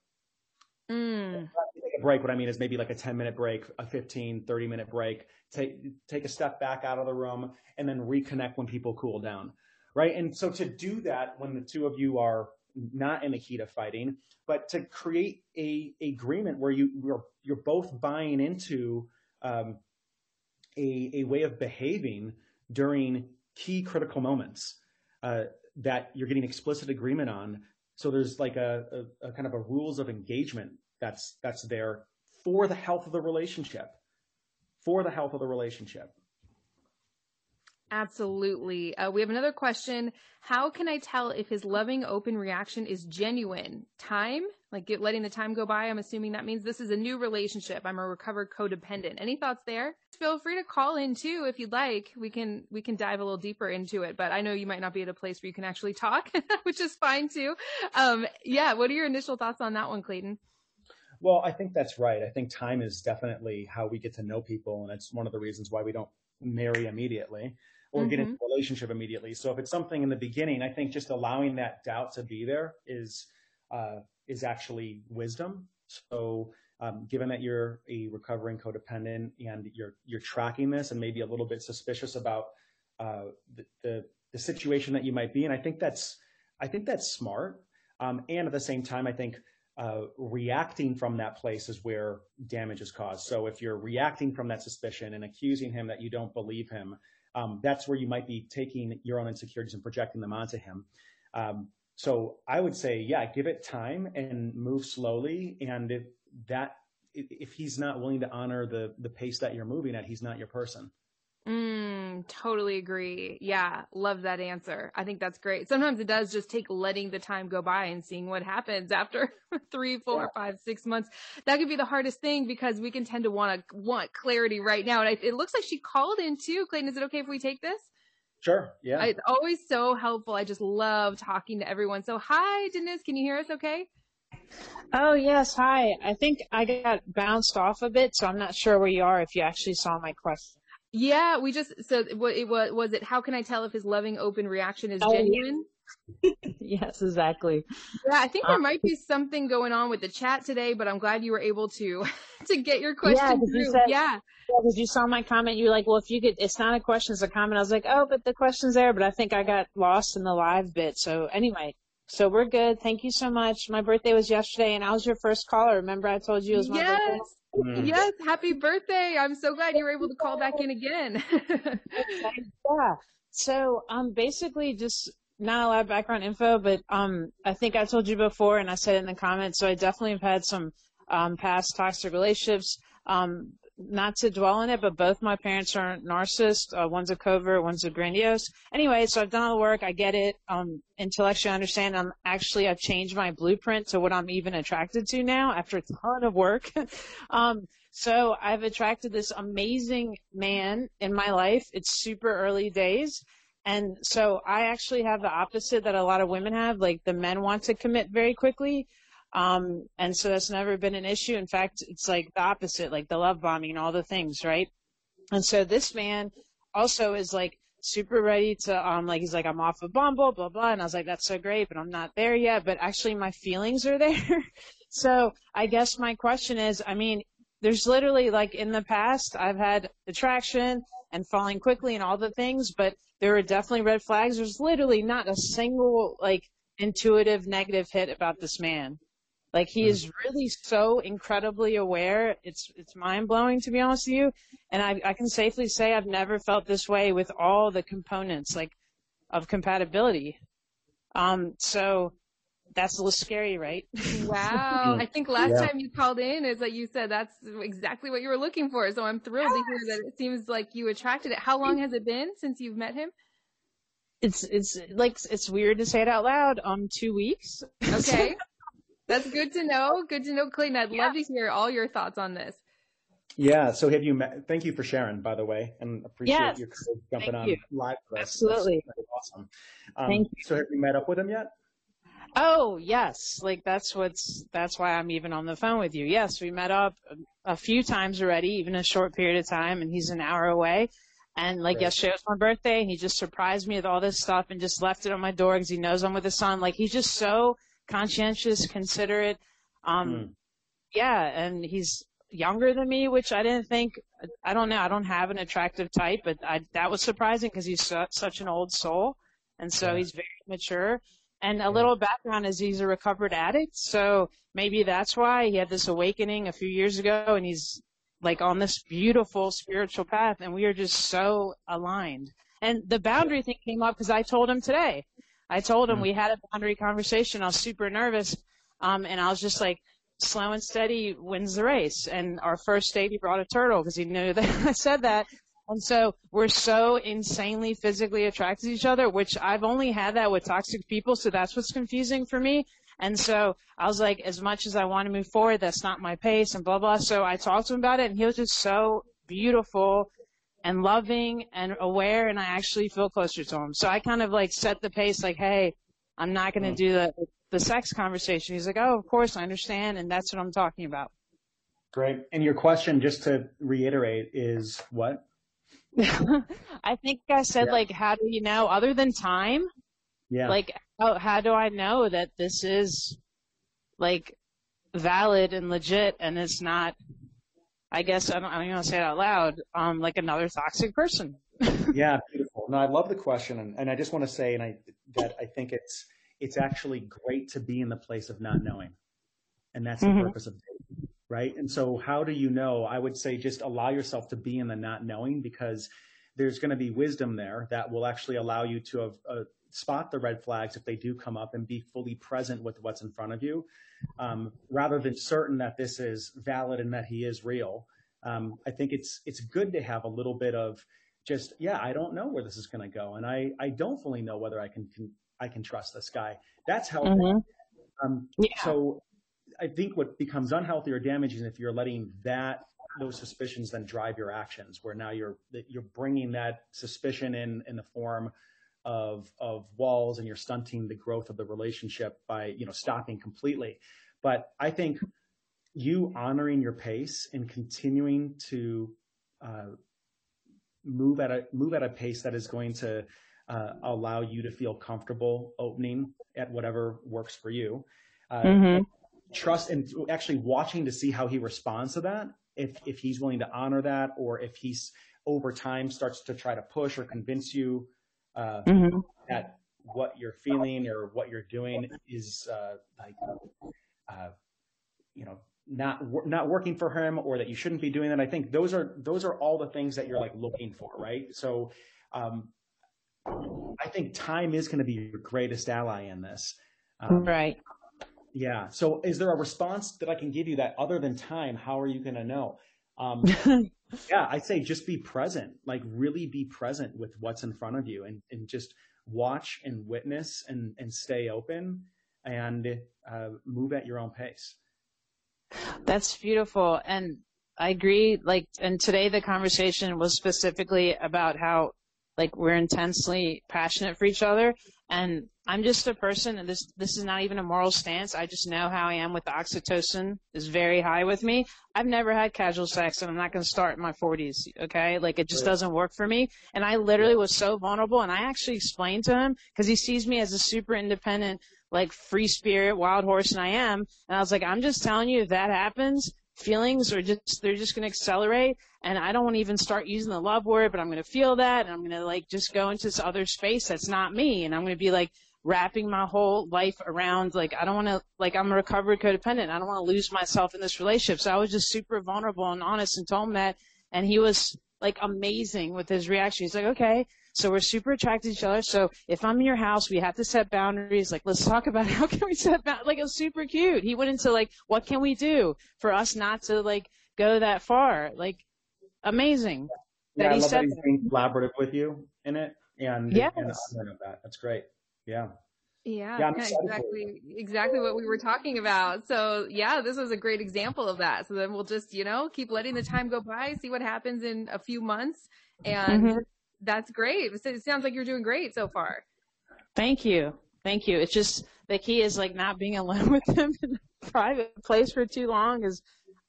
Mm. Take a break. What I mean is maybe like a 10 minute break, a 15, 30 minute break. Take, take a step back out of the room and then reconnect when people cool down. Right. And so to do that when the two of you are not in the heat of fighting, but to create a, a agreement where you, you're, you're both buying into, um, a, a way of behaving during key critical moments uh, that you're getting explicit agreement on. So there's like a, a, a kind of a rules of engagement that's that's there for the health of the relationship, for the health of the relationship. Absolutely. Uh, we have another question. How can I tell if his loving, open reaction is genuine? Time, like get, letting the time go by. I'm assuming that means this is a new relationship. I'm a recovered codependent. Any thoughts there? Feel free to call in too if you'd like. We can we can dive a little deeper into it. But I know you might not be at a place where you can actually talk, which is fine too. Um, yeah. What are your initial thoughts on that one, Clayton? Well, I think that's right. I think time is definitely how we get to know people, and it's one of the reasons why we don't marry immediately or mm-hmm. get into a relationship immediately. So if it's something in the beginning, I think just allowing that doubt to be there is uh, is actually wisdom. So um, given that you're a recovering codependent and you're you're tracking this and maybe a little bit suspicious about uh, the, the, the situation that you might be in, I think that's I think that's smart. Um, and at the same time, I think uh, reacting from that place is where damage is caused. So if you're reacting from that suspicion and accusing him that you don't believe him, um, that's where you might be taking your own insecurities and projecting them onto him. Um, so I would say, yeah, give it time and move slowly. And if that, if he's not willing to honor the the pace that you're moving at, he's not your person. Mm, totally agree. Yeah, love that answer. I think that's great. Sometimes it does just take letting the time go by and seeing what happens after three, four, yeah. five, six months. That could be the hardest thing because we can tend to want to want clarity right now. And I, it looks like she called in too. Clayton, is it okay if we take this? Sure. Yeah. It's always so helpful. I just love talking to everyone. So hi, Denise. Can you hear us okay? Oh yes, hi. I think I got bounced off a bit, so I'm not sure where you are if you actually saw my question. Yeah, we just so what it was was it how can I tell if his loving open reaction is oh, genuine? yes, exactly. Yeah, I think there um, might be something going on with the chat today, but I'm glad you were able to to get your question yeah, through. Said, yeah. Because you saw my comment, you were like, well, if you could, it's not a question, it's a comment. I was like, oh, but the question's there, but I think I got lost in the live bit. So anyway, so we're good. Thank you so much. My birthday was yesterday, and I was your first caller. Remember, I told you it was my yes. birthday. Mm. Yes, happy birthday. I'm so glad you were able to call back in again. yeah. So um basically just not a lot of background info, but um I think I told you before and I said it in the comments, so I definitely have had some um past toxic relationships. Um not to dwell on it, but both my parents are narcissists. Uh, one's a covert, one's a grandiose. Anyway, so I've done all the work. I get it. Um, intellectually understand. I'm actually, I've changed my blueprint to what I'm even attracted to now after a ton of work. um, so I've attracted this amazing man in my life. It's super early days. And so I actually have the opposite that a lot of women have. Like the men want to commit very quickly um, and so that's never been an issue. In fact, it's like the opposite, like the love bombing and all the things, right? And so this man also is like super ready to, um, like, he's like, I'm off of Bumble, blah, blah. And I was like, that's so great, but I'm not there yet. But actually my feelings are there. so I guess my question is, I mean, there's literally like in the past, I've had attraction and falling quickly and all the things, but there are definitely red flags. There's literally not a single like intuitive negative hit about this man. Like he is mm. really so incredibly aware. It's it's mind blowing to be honest with you. And I I can safely say I've never felt this way with all the components like of compatibility. Um so that's a little scary, right? Wow. I think last yeah. time you called in is that you said that's exactly what you were looking for. So I'm thrilled yes. to hear that it seems like you attracted it. How long has it been since you've met him? It's, it's like, it's weird to say it out loud. Um, two weeks. Okay. That's good to know. Good to know, Clayton. I'd yeah. love to hear all your thoughts on this. Yeah. So have you met, thank you for sharing, by the way, and appreciate yes. your jumping on live with us. Absolutely. awesome. Um, thank you. So have you met up with him yet? Oh yes, like that's what's that's why I'm even on the phone with you. Yes, we met up a few times already, even a short period of time, and he's an hour away. And like right. yesterday was my birthday, and he just surprised me with all this stuff and just left it on my door because he knows I'm with his son. Like he's just so conscientious, considerate. Um, mm. yeah, and he's younger than me, which I didn't think. I don't know. I don't have an attractive type, but I, that was surprising because he's su- such an old soul, and so yeah. he's very mature. And a little background is he's a recovered addict, so maybe that's why he had this awakening a few years ago, and he's like on this beautiful spiritual path, and we are just so aligned. And the boundary thing came up because I told him today. I told him we had a boundary conversation. I was super nervous, um, and I was just like, slow and steady wins the race. And our first date, he brought a turtle because he knew that I said that. And so we're so insanely physically attracted to each other, which I've only had that with toxic people. So that's what's confusing for me. And so I was like, as much as I want to move forward, that's not my pace and blah, blah. So I talked to him about it and he was just so beautiful and loving and aware. And I actually feel closer to him. So I kind of like set the pace like, Hey, I'm not going to mm. do the, the sex conversation. He's like, Oh, of course I understand. And that's what I'm talking about. Great. And your question, just to reiterate, is what? I think I said yeah. like, how do you know other than time? Yeah. Like, how, how do I know that this is like valid and legit and it's not, I guess I don't, I don't want to say it out loud, um, like another toxic person. yeah, beautiful. No, I love the question. And, and I just want to say, and I, that I think it's, it's actually great to be in the place of not knowing. And that's the mm-hmm. purpose of dating right? And so how do you know? I would say just allow yourself to be in the not knowing because there's going to be wisdom there that will actually allow you to have, uh, spot the red flags if they do come up and be fully present with what's in front of you, um, rather than certain that this is valid and that he is real. Um, I think it's it's good to have a little bit of just yeah, I don't know where this is going to go, and I I don't fully know whether I can, can I can trust this guy. That's healthy. Mm-hmm. Um, yeah. So I think what becomes unhealthy or damaging if you're letting that those suspicions then drive your actions, where now you're you're bringing that suspicion in in the form of of walls, and you're stunting the growth of the relationship by you know stopping completely. But I think you honoring your pace and continuing to uh, move at a move at a pace that is going to uh, allow you to feel comfortable opening at whatever works for you. Uh, mm-hmm trust and actually watching to see how he responds to that. If, if he's willing to honor that or if he's over time starts to try to push or convince you, uh, mm-hmm. that what you're feeling or what you're doing is, uh, like, uh, you know, not, not working for him or that you shouldn't be doing that. I think those are, those are all the things that you're like looking for, right? So, um, I think time is going to be your greatest ally in this. Um, right. Yeah. So is there a response that I can give you that other than time? How are you going to know? Um, yeah, I say just be present, like really be present with what's in front of you and, and just watch and witness and, and stay open and uh, move at your own pace. That's beautiful. And I agree. Like, and today the conversation was specifically about how like we're intensely passionate for each other and I'm just a person, and this this is not even a moral stance. I just know how I am with the oxytocin is very high with me. I've never had casual sex, and I'm not going to start in my 40s. Okay, like it just doesn't work for me. And I literally was so vulnerable, and I actually explained to him because he sees me as a super independent, like free spirit, wild horse, and I am. And I was like, I'm just telling you, if that happens, feelings are just they're just going to accelerate and i don't want to even start using the love word but i'm going to feel that and i'm going to like just go into this other space that's not me and i'm going to be like wrapping my whole life around like i don't want to like i'm a recovered codependent i don't want to lose myself in this relationship. So i was just super vulnerable and honest and told him that and he was like amazing with his reaction. He's like okay So we're super attracted to each other. So if I'm in your house, we have to set boundaries. Like, let's talk about how can we set boundaries. Like, it was super cute. He went into like, what can we do for us not to like go that far? Like, amazing. Yeah, that I love that he's being collaborative with you in it and, yes. and honoring of that. That's great. Yeah. Yeah, yeah exactly, exactly what we were talking about. So yeah, this was a great example of that. So then we'll just, you know, keep letting the time go by, see what happens in a few months. And mm-hmm. That's great. It sounds like you're doing great so far. Thank you. Thank you. It's just the key is like not being alone with them in a private place for too long is,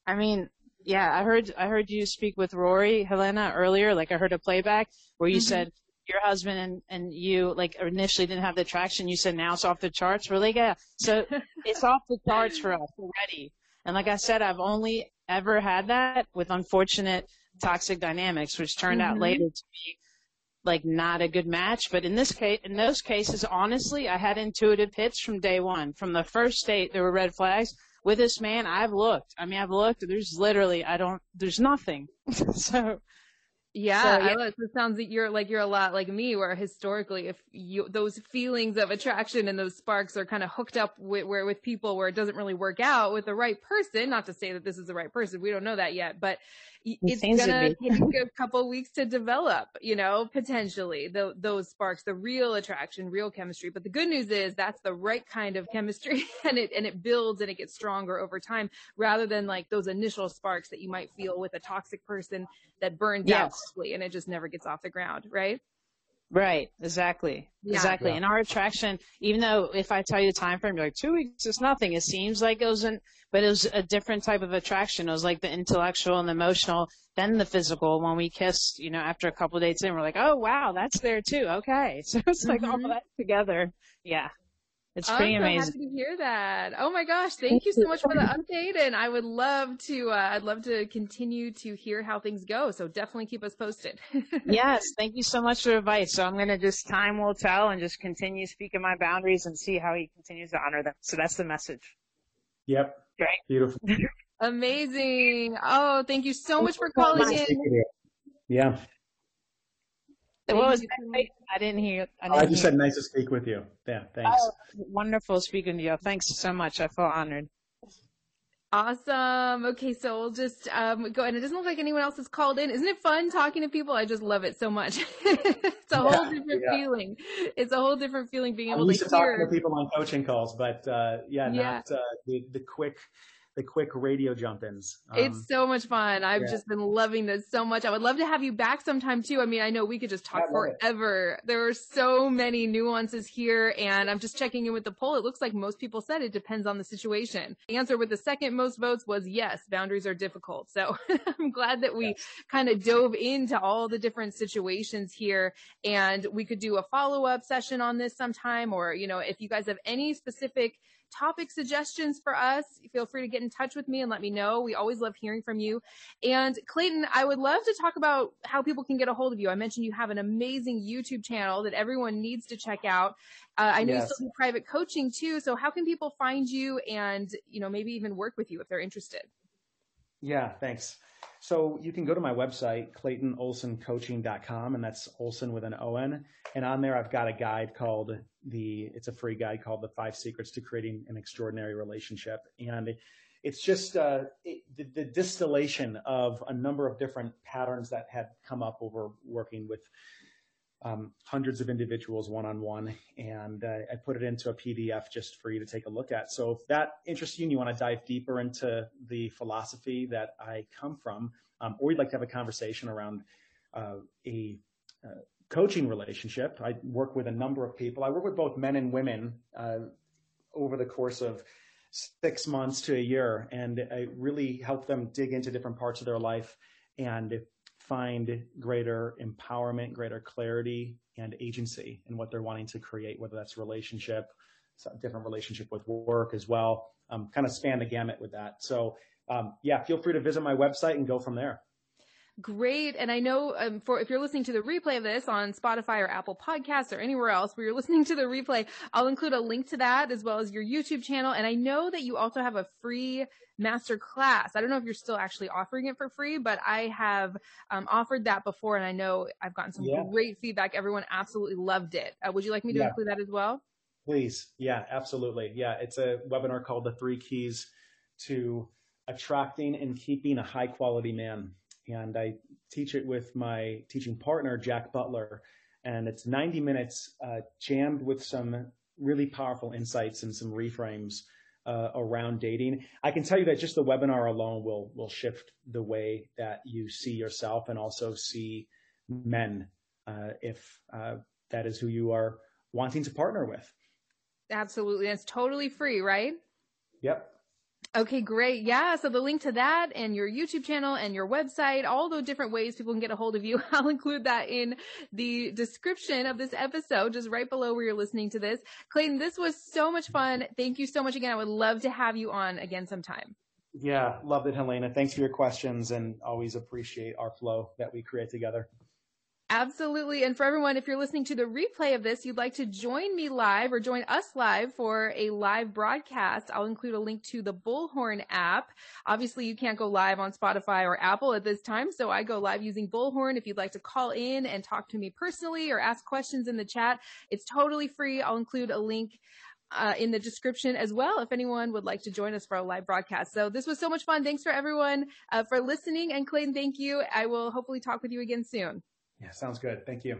I mean, yeah, I heard, I heard you speak with Rory, Helena earlier. Like I heard a playback where you mm-hmm. said, your husband and, and you like initially didn't have the traction. You said now it's off the charts. Really? Yeah. So it's off the charts for us already. And like I said, I've only ever had that with unfortunate toxic dynamics, which turned mm-hmm. out later to be like not a good match. But in this case, in those cases, honestly, I had intuitive hits from day one. From the first date, there were red flags. With this man, I've looked. I mean, I've looked. There's literally, I don't, there's nothing. so yeah, so, yeah. it sounds like you're like you're a lot like me, where historically, if you those feelings of attraction and those sparks are kind of hooked up with where with people where it doesn't really work out with the right person. Not to say that this is the right person, we don't know that yet, but it's gonna take a couple weeks to develop, you know, potentially the, those sparks, the real attraction, real chemistry. But the good news is that's the right kind of chemistry and it, and it builds and it gets stronger over time rather than like those initial sparks that you might feel with a toxic person that burns yes. out quickly and it just never gets off the ground, right? Right, exactly, yeah. exactly. Yeah. And our attraction, even though if I tell you the time frame, you're like two weeks is nothing. It seems like it was an, but it was a different type of attraction. It was like the intellectual and emotional, then the physical. When we kissed, you know, after a couple dates in, we're like, oh wow, that's there too. Okay, so it's like mm-hmm. all that together. Yeah, it's pretty I'm amazing. So happy to hear that. Oh my gosh, thank you so much for the update, and I would love to. Uh, I'd love to continue to hear how things go. So definitely keep us posted. yes, thank you so much for the advice. So I'm going to just time will tell and just continue speaking my boundaries and see how he continues to honor them. So that's the message. Yep. Great. Beautiful. Amazing. Oh, thank you so much for calling in. Yeah. What was I didn't hear. I, didn't oh, I just hear. said nice to speak with you. Yeah, thanks. Oh, wonderful speaking to you. Thanks so much. I feel honored. Awesome. Okay, so we'll just um, go. And it doesn't look like anyone else has called in. Isn't it fun talking to people? I just love it so much. it's a yeah, whole different yeah. feeling. It's a whole different feeling being able I'm to, to hear. talking to people on coaching calls, but uh, yeah, yeah, not uh, the the quick the quick radio jump ins. Um, it's so much fun. I've yeah. just been loving this so much. I would love to have you back sometime too. I mean, I know we could just talk forever. It. There are so many nuances here and I'm just checking in with the poll. It looks like most people said it depends on the situation. The answer with the second most votes was yes, boundaries are difficult. So I'm glad that we yes. kind of dove into all the different situations here and we could do a follow up session on this sometime or, you know, if you guys have any specific topic suggestions for us, feel free to get in touch with me and let me know. We always love hearing from you. And Clayton, I would love to talk about how people can get a hold of you. I mentioned you have an amazing YouTube channel that everyone needs to check out. Uh, I know yes. you still do private coaching too. So how can people find you and, you know, maybe even work with you if they're interested? Yeah, thanks. So you can go to my website, claytonolsoncoaching.com, and that's Olson with an O-N. And on there, I've got a guide called the, it's a free guide called the five secrets to creating an extraordinary relationship. And it's just uh, it, the, the, distillation of a number of different patterns that had come up over working with um, hundreds of individuals one on one, and uh, I put it into a PDF just for you to take a look at. So if that interests you and you want to dive deeper into the philosophy that I come from, um, or you'd like to have a conversation around uh, a uh, coaching relationship, I work with a number of people. I work with both men and women uh, over the course of six months to a year, and I really help them dig into different parts of their life and find greater empowerment, greater clarity and agency in what they're wanting to create, whether that's relationship, different relationship with work as well, um, kind of span the gamut with that. So, um, yeah, feel free to visit my website and go from there. Great. And I know um, for if you're listening to the replay of this on Spotify or Apple Podcasts or anywhere else where you're listening to the replay, I'll include a link to that as well as your YouTube channel. And I know that you also have a free master class. I don't know if you're still actually offering it for free, but I have um, offered that before and I know I've gotten some yeah. great feedback. Everyone absolutely loved it. Uh, would you like me to yeah. include that as well? Please. Yeah, absolutely. Yeah. It's a webinar called the three keys to attracting and keeping a high quality man and I teach it with my teaching partner, Jack Butler. And it's 90 minutes uh, jammed with some really powerful insights and some reframes uh, around dating. I can tell you that just the webinar alone will will shift the way that you see yourself and also see men uh, if uh, that is who you are wanting to partner with. Absolutely, it's totally free, right? Yep. Okay, great. Yeah. So the link to that and your YouTube channel and your website, all the different ways people can get a hold of you, I'll include that in the description of this episode, just right below where you're listening to this. Clayton, this was so much fun. Thank you so much again. I would love to have you on again sometime. Yeah, loved it, Helena. Thanks for your questions and always appreciate our flow that we create together. Absolutely. And for everyone, if you're listening to the replay of this, you'd like to join me live or join us live for a live broadcast, I'll include a link to the Bullhorn app. Obviously, you can't go live on Spotify or Apple at this time, so I go live using Bullhorn. If you'd like to call in and talk to me personally or ask questions in the chat, it's totally free. I'll include a link uh, in the description as well if anyone would like to join us for a live broadcast. So this was so much fun. Thanks for everyone uh, for listening. And Clayton, thank you. I will hopefully talk with you again soon. Yeah, sounds good. Thank you.